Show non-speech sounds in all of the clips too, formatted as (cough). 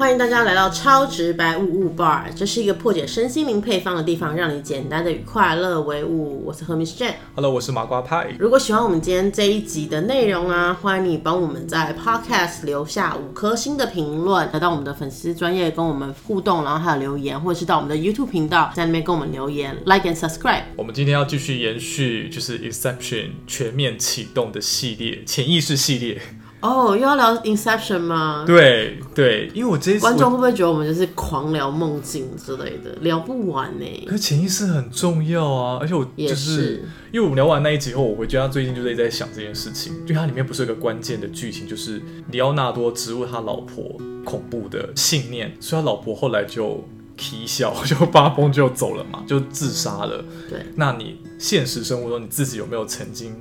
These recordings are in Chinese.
欢迎大家来到超直白物物 bar，这是一个破解身心灵配方的地方，让你简单的与快乐为伍。我是 Hermes Jane。Hello，我是麻瓜派。如果喜欢我们今天这一集的内容啊，欢迎你帮我们在 Podcast 留下五颗星的评论，来到我们的粉丝专业跟我们互动，然后还有留言，或者是到我们的 YouTube 频道，在那边跟我们留言，like and subscribe。我们今天要继续延续就是 Exception 全面启动的系列，潜意识系列。哦，又要聊 Inception 吗？对对，因为我这一次观众会不会觉得我们就是狂聊梦境之类的，聊不完呢、可是潜意识很重要啊，而且我也就是因为我们聊完那一集后，我回家最近就在在想这件事情，就它里面不是有个关键的剧情，就是里奥纳多植入他老婆恐怖的信念，所以他老婆后来就 (laughs) 啼笑，就发疯就走了嘛，就自杀了。对，那你现实生活中你自己有没有曾经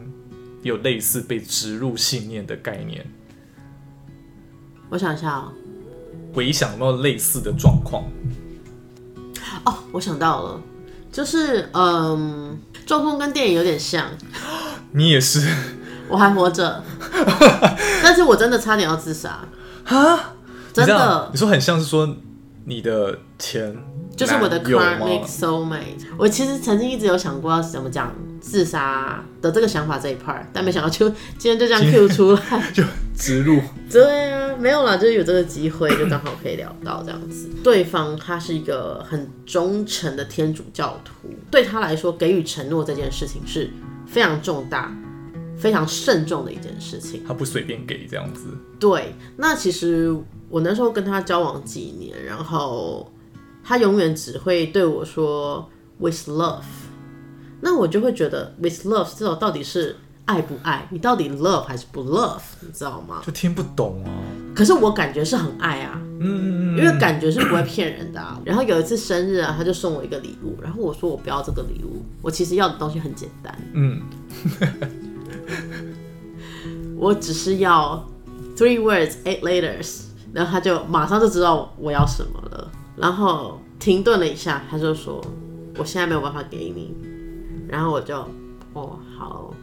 有类似被植入信念的概念？我想一下哦，回想有没有类似的状况？哦，我想到了，就是嗯，状况跟电影有点像，(gasps) 你也是我还活着，(laughs) 但是我真的差点要自杀，啊？真的你说很像是说你的钱就是我的 karmic 吗 soulmate。我其实曾经一直有想过要怎么讲自杀的这个想法这一 part，但没想到就 (laughs) 今天就这样 Q 出来。(laughs) 就植入，对啊，没有啦，就是有这个机会，就刚好可以聊到这样子。对方他是一个很忠诚的天主教徒，对他来说，给予承诺这件事情是非常重大、非常慎重的一件事情。他不随便给这样子。对，那其实我那时候跟他交往几年，然后他永远只会对我说 with love，那我就会觉得 with love 这种到底是爱不爱？你到底 love 还是不 love？你知道吗？就听不懂啊，可是我感觉是很爱啊，嗯嗯嗯，因为感觉是不会骗人的啊。然后有一次生日啊，他就送我一个礼物，然后我说我不要这个礼物，我其实要的东西很简单，嗯，(laughs) 我只是要 three words eight letters，然后他就马上就知道我要什么了，然后停顿了一下，他就说我现在没有办法给你，然后我就哦好，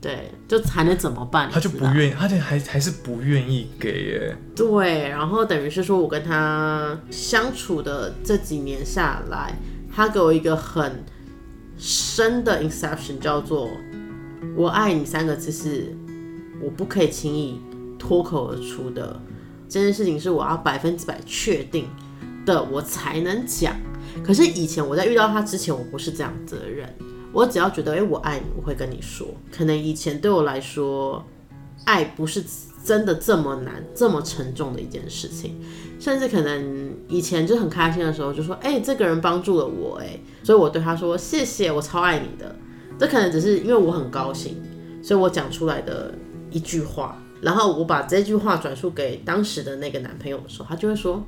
对，就还能怎么办？他就不愿意，他就还还是不愿意给耶。对，然后等于是说我跟他相处的这几年下来，他给我一个很深的 inception，叫做“我爱你”三个字是我不可以轻易脱口而出的。这件事情是我要百分之百确定的，我才能讲。可是以前我在遇到他之前，我不是这样子的人。我只要觉得，哎、我爱你，我会跟你说。可能以前对我来说，爱不是真的这么难、这么沉重的一件事情，甚至可能以前就很开心的时候，就说：“哎、这个人帮助了我，哎，所以我对他说谢谢，我超爱你的。”这可能只是因为我很高兴，所以我讲出来的一句话。然后我把这句话转述给当时的那个男朋友的时候，他就会说，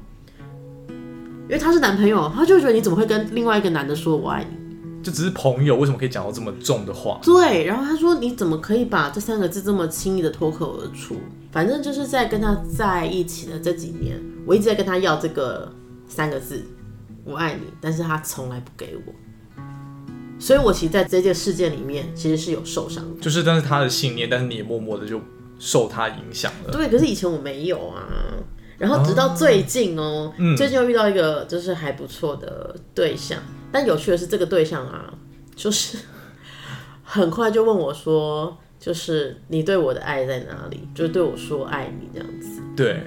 因为他是男朋友，他就会觉得你怎么会跟另外一个男的说我爱你？就只是朋友，为什么可以讲到这么重的话？对，然后他说你怎么可以把这三个字这么轻易的脱口而出？反正就是在跟他在一起的这几年，我一直在跟他要这个三个字“我爱你”，但是他从来不给我。所以，我其实在这件事件里面其实是有受伤的。就是，但是他的信念，但是你也默默的就受他影响了。对，可是以前我没有啊。然后直到最近哦，最近又遇到一个就是还不错的对象，但有趣的是这个对象啊，就是 (laughs) 很快就问我说，就是你对我的爱在哪里？就是对我说爱你这样子。对，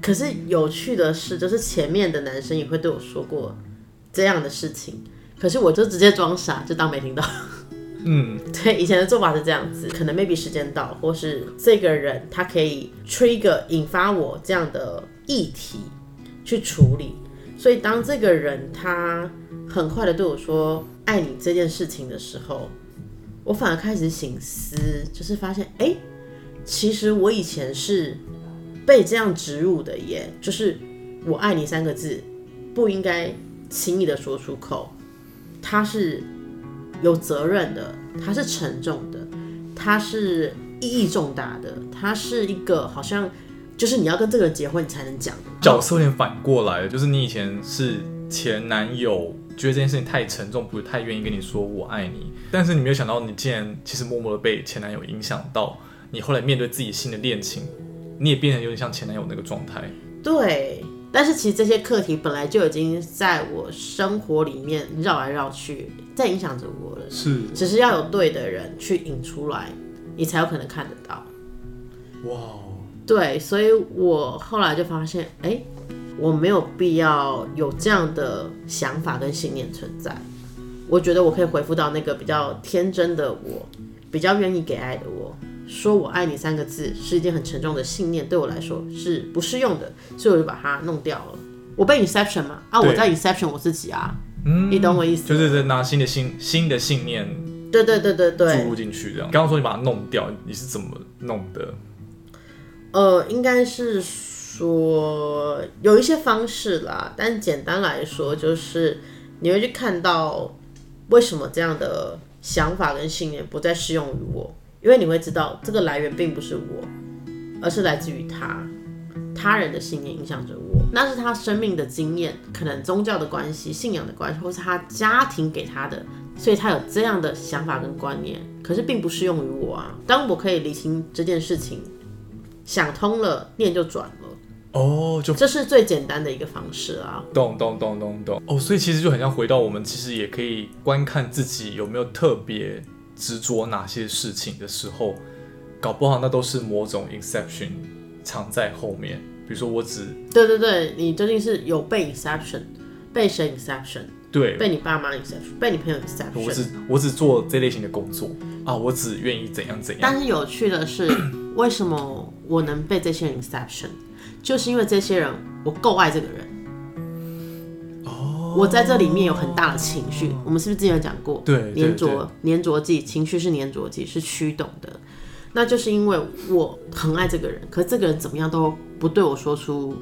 可是有趣的是，就是前面的男生也会对我说过这样的事情，可是我就直接装傻，就当没听到。嗯，对，以前的做法是这样子，可能 maybe 时间到，或是这个人他可以 trigger 引发我这样的议题去处理，所以当这个人他很快的对我说爱你这件事情的时候，我反而开始醒思，就是发现，哎、其实我以前是被这样植入的耶，就是我爱你三个字不应该轻易的说出口，他是有责任的，它是沉重的，它是意义重大的，它是一个好像就是你要跟这个人结婚你才能讲的角色有点反过来了，就是你以前是前男友，觉得这件事情太沉重，不太愿意跟你说我爱你，但是你没有想到，你竟然其实默默的被前男友影响到，你后来面对自己新的恋情，你也变得有点像前男友那个状态。对，但是其实这些课题本来就已经在我生活里面绕来绕去，在影响着我了。是只是要有对的人去引出来，你才有可能看得到。哇哦，对，所以我后来就发现，哎、我没有必要有这样的想法跟信念存在。我觉得我可以回复到那个比较天真的我，比较愿意给爱的我。说我爱你三个字是一件很沉重的信念，对我来说是不适用的，所以我就把它弄掉了。我被 inception 嘛，啊，我在 inception 我自己啊，嗯，你懂我意思？就是在拿新的信新的信念对对对对注对，入进去，这样。刚刚说你把它弄掉，你是怎么弄的？呃，应该是说有一些方式啦，但简单来说就是你会去看到为什么这样的想法跟信念不再适用于我，因为你会知道这个来源并不是我，而是来自于他。他人的信念影响着我，那是他生命的经验，可能宗教的关系、信仰的关系，或是他家庭给他的，所以他有这样的想法跟观念，可是并不适用于我啊。当我可以理清这件事情，想通了，念就转了，哦，就这是最简单的一个方式啊。懂懂懂懂懂哦，所以其实就很像回到我们其实也可以观看自己有没有特别执着哪些事情的时候，搞不好那都是某种 exception 藏在后面。比如说我只对对对，你究竟是有被 exception，被谁 exception，对被你爸妈 exception，被你朋友我 exception。我只我只做这类型的工作啊，我只愿意怎样怎样。但是有趣的是，为什么我能被这些人 exception，就是因为这些人我够爱这个人。哦，我在这里面有很大的情绪，我们是不是之前有讲过？对对粘着粘着剂，情绪是粘着剂，是驱动的。那就是因为我很爱这个人，可是这个人怎么样都不对我说出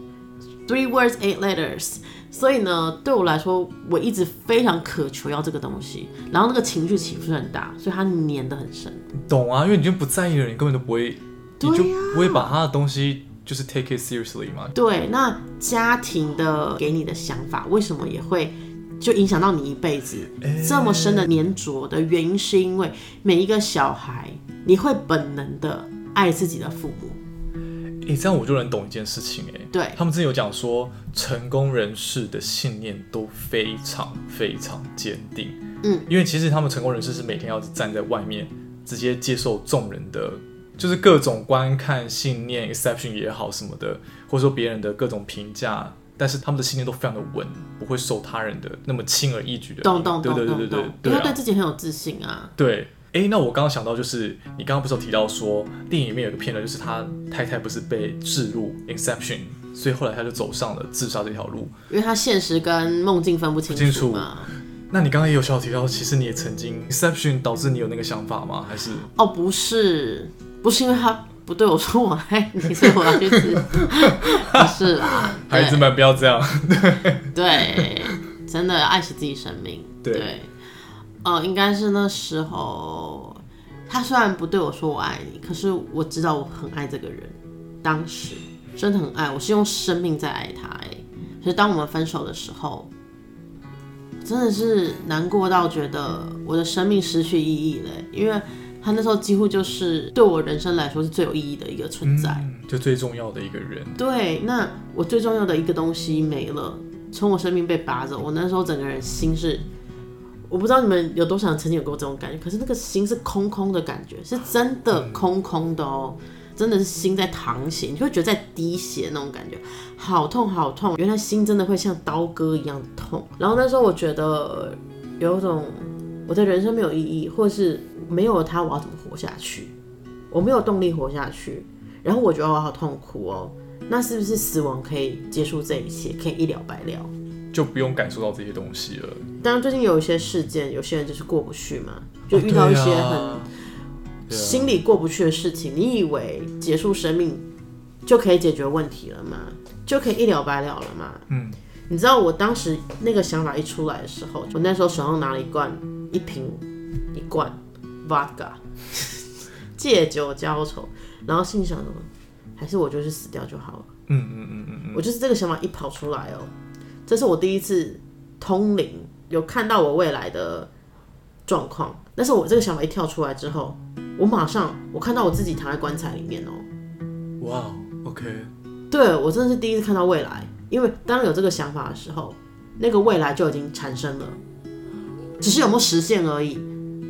three words eight letters，所以呢，对我来说，我一直非常渴求要这个东西，然后那个情绪起伏是很大，所以它粘得很深。懂啊，因为你就不在意了，你根本就不会，你就不会把他的东西就是 take it seriously 嘛。对，那家庭的给你的想法，为什么也会就影响到你一辈子？这么深的粘着的原因，是因为每一个小孩，你会本能的爱自己的父母。诶、这样我就能懂一件事情诶、对他们之前有讲说，成功人士的信念都非常非常坚定。嗯，因为其实他们成功人士是每天要站在外面，直接接受众人的，就是各种观看、信念、exception 也好什么的，或者说别人的各种评价，但是他们的信念都非常的稳，不会受他人的那么轻而易举的。懂懂对对对对对懂懂懂，因对啊为对自己很有自信啊。对，哎，那我刚刚想到就是，你刚刚不是有提到说，电影里面有个片段，就是他太太不是被置入 Inception，所以后来他就走上了自杀这条路。因为他现实跟梦境分不清清楚楚嘛。那你刚刚也有小提到，其实你也曾经 Inception 导致你有那个想法吗？还是哦，不是，不是因为他不对我说我爱你，所以我要去死，不是啦。(laughs) 孩子们不要这样？对，真的要爱惜自己生命。对呃，应该是那时候，他虽然不对我说我爱你，可是我知道我很爱这个人，当时真的很爱，我是用生命在爱他。哎，可是当我们分手的时候，真的是难过到觉得我的生命失去意义了，因为他那时候几乎就是对我人生来说是最有意义的一个存在。嗯，就最重要的一个人。对，那我最重要的一个东西没了，从我生命被拔走，我那时候整个人心是，我不知道你们有多少人曾经有过这种感觉，可是那个心是空空的感觉，是真的空空的哦，真的是心在淌血，你会觉得在滴血那种感觉，好痛好痛，原来心真的会像刀割一样的痛。然后那时候我觉得有一种我的人生没有意义，或是没有了他我要怎么活下去，我没有动力活下去。然后我觉得我好痛苦哦，那是不是死亡可以结束这一切，可以一了百了？就不用感受到这些东西了。当然，最近有一些事件，有些人就是过不去嘛，就遇到一些很心里过不去的事情。你以为结束生命就可以解决问题了吗？就可以一了百了了吗？嗯，你知道我当时那个想法一出来的时候，我那时候手上拿了一罐一瓶一罐 vodka (laughs) 借酒浇愁，然后心里想什么，还是我就是死掉就好了。嗯嗯嗯嗯嗯，我就是这个想法一跑出来哦，这是我第一次通灵，有看到我未来的状况。但是我这个想法一跳出来之后，我马上我看到我自己躺在棺材里面哦，哇，OK，对我真的是第一次看到未来，因为当有这个想法的时候，那个未来就已经产生了，只是有没有实现而已。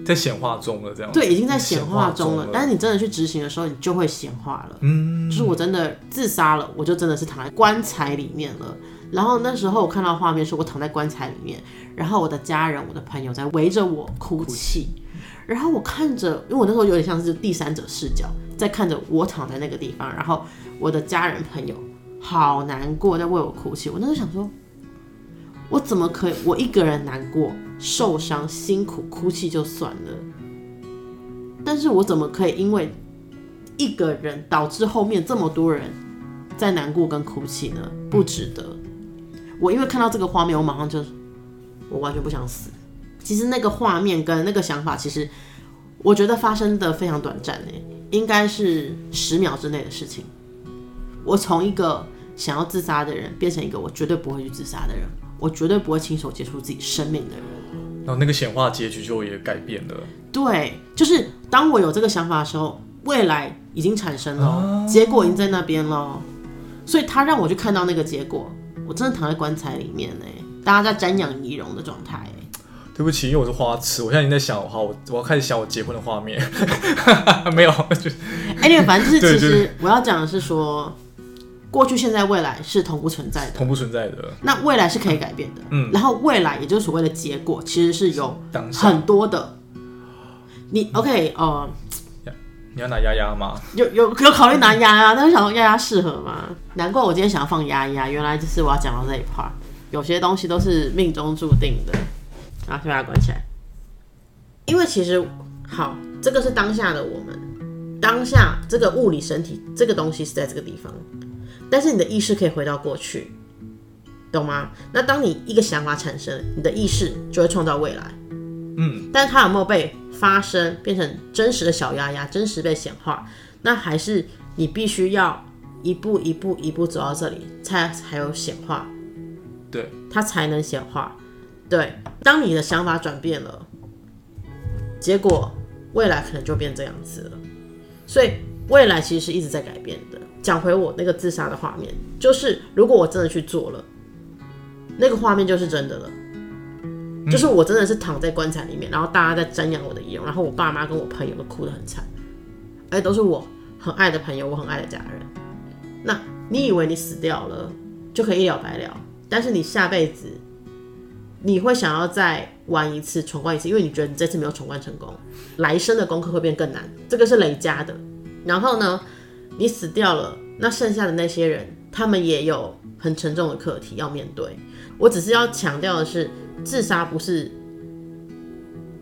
在显化中了，这样对，已经在显化中中了。但是你真的去执行的时候，你就会显化了。嗯，就是我真的自杀了，我就真的是躺在棺材里面了。然后那时候我看到画面是我躺在棺材里面，然后我的家人、我的朋友在围着我哭泣，然后我看着，因为我那时候有点像是第三者视角，在看着我躺在那个地方，然后我的家人朋友好难过，在为我哭泣。我那时候想说，我怎么可以我一个人难过、受伤、辛苦、哭泣就算了，但是我怎么可以因为一个人导致后面这么多人在难过跟哭泣呢？不值得。我因为看到这个画面，我马上就，我完全不想死。其实那个画面跟那个想法，其实我觉得发生的非常短暂诶，应该是十秒之内的事情。我从一个想要自杀的人，变成一个我绝对不会去自杀的人，我绝对不会亲手结束自己生命的人。然后那个显化结局就也改变了。对，就是当我有这个想法的时候，未来已经产生了，结果已经在那边了，所以他让我去看到那个结果，我真的躺在棺材里面呢，大家在瞻仰仪容的状态。对不起，因为我是花痴，我现在已经在想，好，我我要开始想我结婚的画面。(laughs) 没有，就哎，那个反正就是，其实我要讲的是说，过去、现在、未来是同步存在的，同不存在的那未来是可以改变的，嗯，然后未来也就是所谓的结果，其实是有。很多的。你 OK 呃，你要拿丫丫吗？有有有考虑拿丫丫，但是想说丫丫适合吗？难怪我今天想要放丫丫，原来就是我要讲到这一 part。有些东西都是命中注定的，然后先把它关起来。因为其实好，这个是当下的我们，当下这个物理身体这个东西是在这个地方，但是你的意识可以回到过去，懂吗？那当你一个想法产生，你的意识就会创造未来。嗯，但是它有没有被发生变成真实的小丫丫，真实被显化？那还是你必须要一步一步一步走到这里，才才有显化，对，它才能显化。对，当你的想法转变了，结果未来可能就变这样子了。所以未来其实是一直在改变的。讲回我那个自杀的画面，就是如果我真的去做了，那个画面就是真的了。就是我真的是躺在棺材里面，然后大家在瞻仰我的遗容，然后我爸妈跟我朋友都哭得很惨，而且都是我很爱的朋友，我很爱的家人。那你以为你死掉了就可以一了百了，但是你下辈子你会想要再玩一次，闯关一次，因为你觉得你这次没有闯关成功，来生的功课会变更难，这个是累加的。然后呢，你死掉了，那剩下的那些人，他们也有很沉重的课题要面对。我只是要强调的是。自杀不是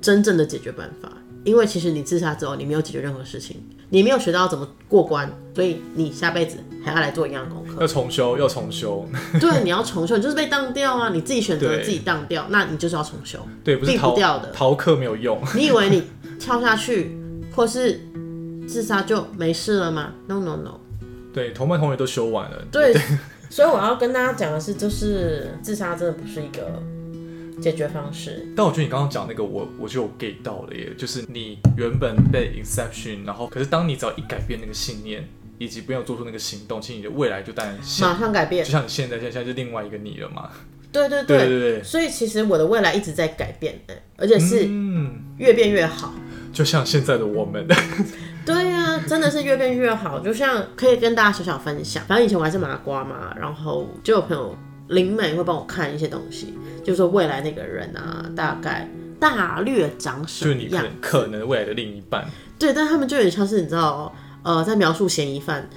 真正的解决办法，因为其实你自杀之后，你没有解决任何事情，你没有学到怎么过关，所以你下辈子还要来做一样的功课。要重修，要重修。对，你要重修，你就是被当掉啊！你自己选择自己当掉，那你就是要重修，对，不是逃不掉的。逃课没有用。你以为你跳下去或是自杀就没事了吗？No No No。对，同班同学都修完了。对，所以我要跟大家讲的是，就是自杀真的不是一个解决方式。但我觉得你刚刚讲那个，我我就有 get 到了耶，就是你原本被 inception，然后可是当你只要一改变那个信念，以及不要做出那个行动，其实你的未来就当然现，马上改变就。像你现在现在现在就另外一个你了嘛。对对对对对，所以其实我的未来一直在改变的，而且是嗯，越变越好。就像现在的我们，(laughs) 对呀、真的是越变越好。就像可以跟大家小小分享，反正以前我还是麻瓜嘛，然后就有朋友灵美会帮我看一些东西，就是说未来那个人啊，大概大略长什么样就是你可能。未来的另一半，对，但他们就有点像是你知道，呃，在描述嫌疑犯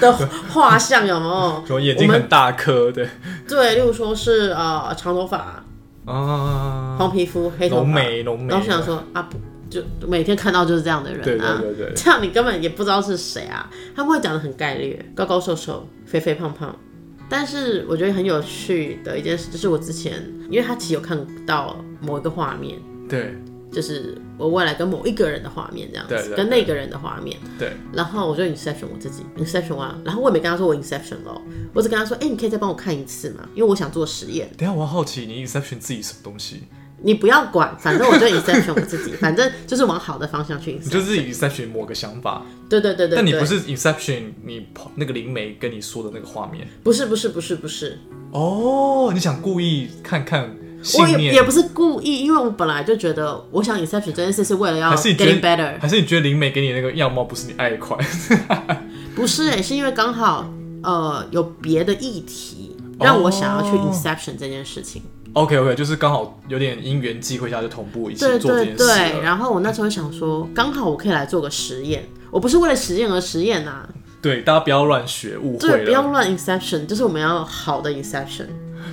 的画像，有没 (laughs) 有？说眼睛很大颗的 (laughs) 对，例如说是呃长头发、啊，黄皮肤、黑头浓发，眉浓眉，然后想说啊，不就每天看到就是这样的人啊，对对对，这样你根本也不知道是谁啊。他们会讲的很概略，高高瘦瘦、肥肥胖胖。但是我觉得很有趣的一件事，就是我之前，因为他其实有看到某一个画面，对就是我未来跟某一个人的画面这样子，跟那个人的画面。对，然后我就 Inception 我自己 Inception 完，然后我也没跟他说我 Inception 哦，我只跟他说，哎、你可以再帮我看一次吗？因为我想做实验。等一下我好奇你 inception 自己什么东西？你不要管，反正我就 inception 我自己，(laughs) 反正就是往好的方向去你。就自己 inception 某个想法，对对对对，对但你不是 inception 你那个灵媒跟你说的那个画面。不是不是不是不是，哦，你想故意看看我也，也不是故意，因为我本来就觉得，我想 inception 这件事是为了要 getting 得 better，还是你觉得灵媒给你那个样貌不是你爱的款？不是哎、是因为刚好呃有别的议题让我想要去哦。inception 这件事情。OK OK，就是刚好有点因缘际会下就同步一起对对做这件事对，了。然后我那时候想说，刚好我可以来做个实验，我不是为了实验而实验呐、对，大家不要乱学，误会对，不要。乱 inception，就是我们要好的 inception。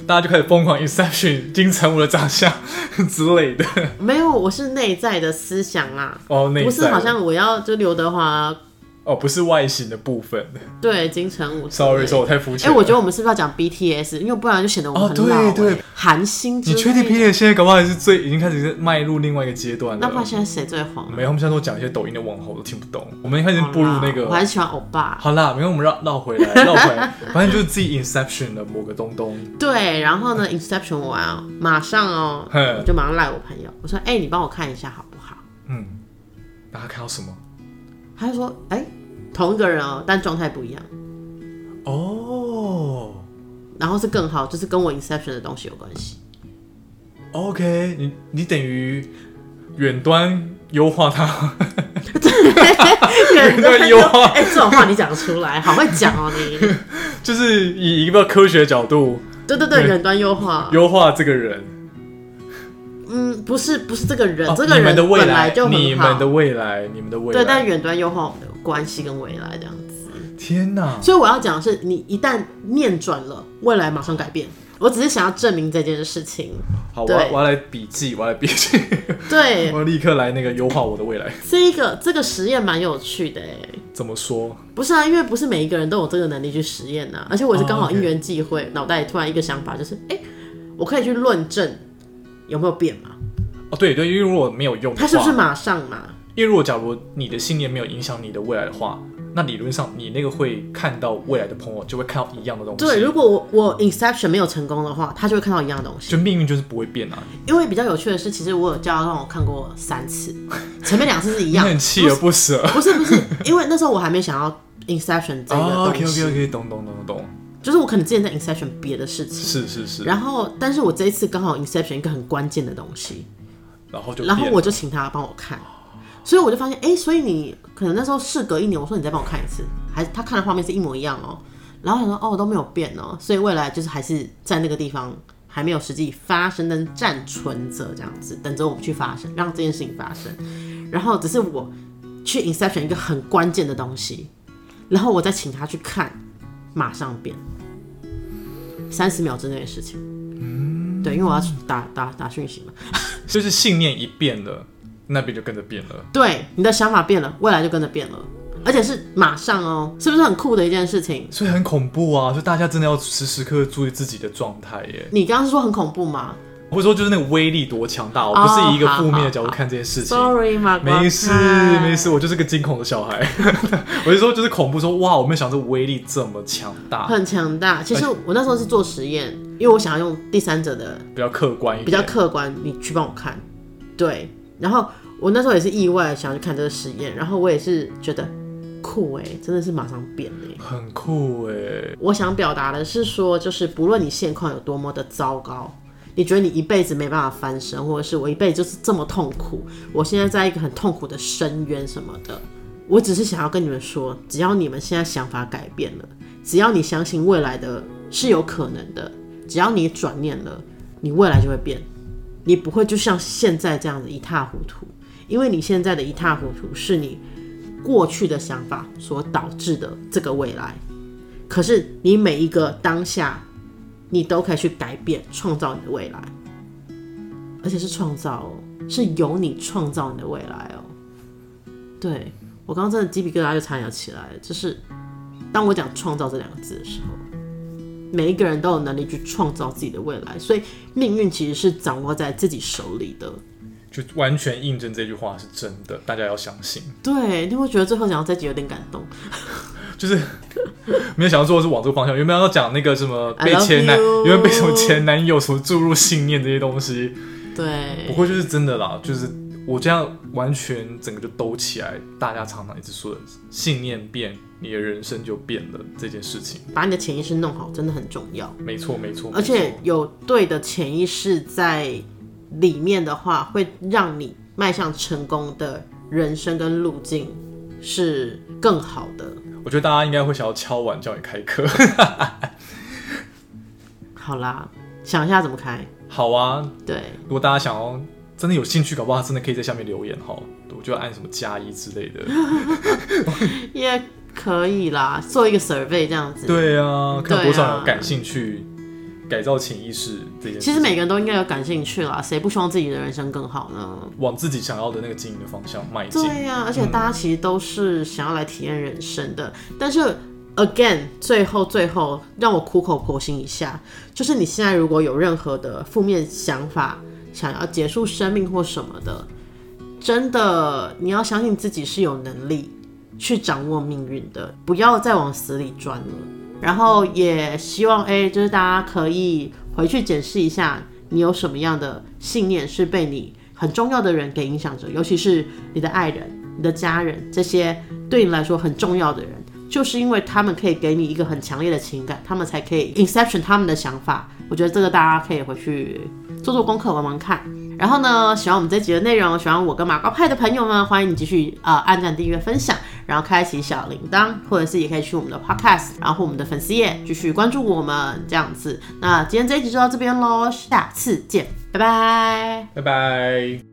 大家就开始疯狂 inception (laughs) 金城武的长相 (laughs) 之类的。没有，我是内在的思想啊，哦，内在不是好像我要就刘德华哦，不是外形的部分。对金城武。Sorry，说我太肤哎、浅了。我觉得我们是不是要讲 BTS？因为不然就显得我很老、欸。对对韩星你确定姐现在搞不好也是最已经开始在迈入另外一个阶段了？那不然现在谁最红？没有，他们现在都讲一些抖音的网红，我都听不懂。我们开始步入那个我还是喜欢欧巴。好啦，没有，我们绕绕回来，绕回来，反正就是自己 inception 的某个东东。(laughs) 对，然后呢，Inception 完啊，马上哦，(laughs) 就马上赖我朋友，我说：“哎、你帮我看一下好不好嗯，大家看到什么？？”他就说：“哎、同一个人哦，但状态不一样。哦然后是更好，就是跟我 Inception 的东西有关系。，OK，你你等于远端优化它，远端优化哎、这种话你讲得出来，好会讲哦你。(laughs) 就是以一个科学角度对对对，远端优化。优化这个人。嗯，不是不是这个人，哦这个人你们的未本来来，就。你们的未来，你们的未来。对，但远端优化我们的关系跟未来这样子。天哪！所以我要讲的是，你一旦念转了，未来马上改变。我只是想要证明这件事情。好，我要我要来笔记，我要来笔记，对 (laughs) 我，要立刻来那个优化我的未来。这一个这个实验蛮有趣的哎。怎么说？不是啊，因为不是每一个人都有这个能力去实验呐、而且我是刚好因缘际会，脑、袋里突然一个想法，就是哎、我可以去论证有没有变嘛？哦，对对，因为如果没有用，它是不是马上嘛？因为如果假如你的信念没有影响你的未来的话，那理论上你那个会看到未来的朋友就会看到一样的东西。对，如果我我 Inception 没有成功的话，他就会看到一样的东西。就命运就是不会变啊，因为比较有趣的是，其实我有叫他让我看过三次，前面两次是一你样，(laughs) 很锲而不舍。不是不是，因为那时候我还没想要 Inception 这个哦东西，，OK OK OK，懂懂懂懂懂，就是我可能之前在 Inception 别的事情，是是是，然后但是我这一次刚好 Inception 一个很关键的东西，然后就然后我就请他帮我看，所以我就发现，哎、所以你可能那时候事隔一年，我说你再帮我看一次，还他看的画面是一模一样哦，然后他说哦都没有变哦，所以未来就是还是在那个地方还没有实际发生，但暂存着这样子，等着我们去发生，让这件事情发生，然后只是我去 Inception 一个很关键的东西，然后我再请他去看，马上变，三十秒之内的事情。嗯，对，因为我要打打打讯息嘛。(laughs) 就是信念一变了，那边就跟着变了。对，你的想法变了，未来就跟着变了，而且是马上哦，是不是很酷的一件事情？所以很恐怖啊！就大家真的要时时刻刻注意自己的状态耶。你刚刚是说很恐怖吗或者说就是那个威力多强大，我哦不是以一个负面的角度看这件事情。？Sorry，马没事没事，我就是个惊恐的小孩。(laughs) 我就说就是恐怖，说哇，我没有想到这威力这么强大，很强大。其实我那时候是做实验，因为我想要用第三者的比较客观一点，比较客观，你去帮我看。对，然后我那时候也是意外想要去看这个实验，然后我也是觉得酷哎、真的是马上变哎、很酷哎。我想表达的是说，就是不论你现况有多么的糟糕，你觉得你一辈子没办法翻身，或者是我一辈子就是这么痛苦，我现在在一个很痛苦的深渊什么的，我只是想要跟你们说，只要你们现在想法改变了，只要你相信未来的是有可能的，只要你转念了，你未来就会变，你不会就像现在这样子一塌糊涂，因为你现在的一塌糊涂是你过去的想法所导致的这个未来。可是你每一个当下，你都可以去改变、创造你的未来，而且是创造哦，是由你创造你的未来哦。对我刚刚真的鸡皮疙瘩就差点起来了，就是当我讲“创造”这两个字的时候，每一个人都有能力去创造自己的未来，所以命运其实是掌握在自己手里的。就完全印证这句话是真的，大家要相信。对，你会觉得最后讲到这集有点感动。就是没有想到做的是往这个方向，原本要讲那个什么被前男原本被什么前男友什么注入信念这些东西，对不，过就是真的啦，就是我这样完全整个就兜起来，大家常常一直说的信念变，你的人生就变了这件事情，把你的潜意识弄好真的很重要。没错没错，而且有对的潜意识在里面的话，会让你迈向成功的人生跟路径是更好的。我觉得大家应该会想要敲碗叫你开课。(laughs) 好啦，想一下怎么开。好啊，对，如果大家想要真的有兴趣，搞不好真的可以在下面留言哈，我就按什么加一之类的。也可以啦，做一个 survey 这样子。对啊，看多少人有感兴趣改造潜意识这件事。其实每个人都应该有感兴趣啦，谁不希望自己的人生更好呢？往自己想要的那个经营的方向迈进。对呀、而且大家其实都是想要来体验人生的，但是 again，最后最后让我苦口婆心一下，就是你现在如果有任何的负面想法，想要结束生命或什么的，真的你要相信自己是有能力去掌握命运的，不要再往死里钻了。然后也希望哎、就是大家可以回去检视一下，你有什么样的信念是被你很重要的人给影响着，尤其是你的爱人、你的家人这些对你来说很重要的人，就是因为他们可以给你一个很强烈的情感，他们才可以 inception 他们的想法。我觉得这个大家可以回去做做功课，玩玩看。然后呢，喜欢我们这集的内容，喜欢我跟马高派的朋友们，欢迎你继续呃按赞、订阅、分享，然后开启小铃铛，或者是也可以去我们的 podcast，然后我们的粉丝页继续关注我们这样子。那今天这一集就到这边喽，下次见，拜拜。拜拜。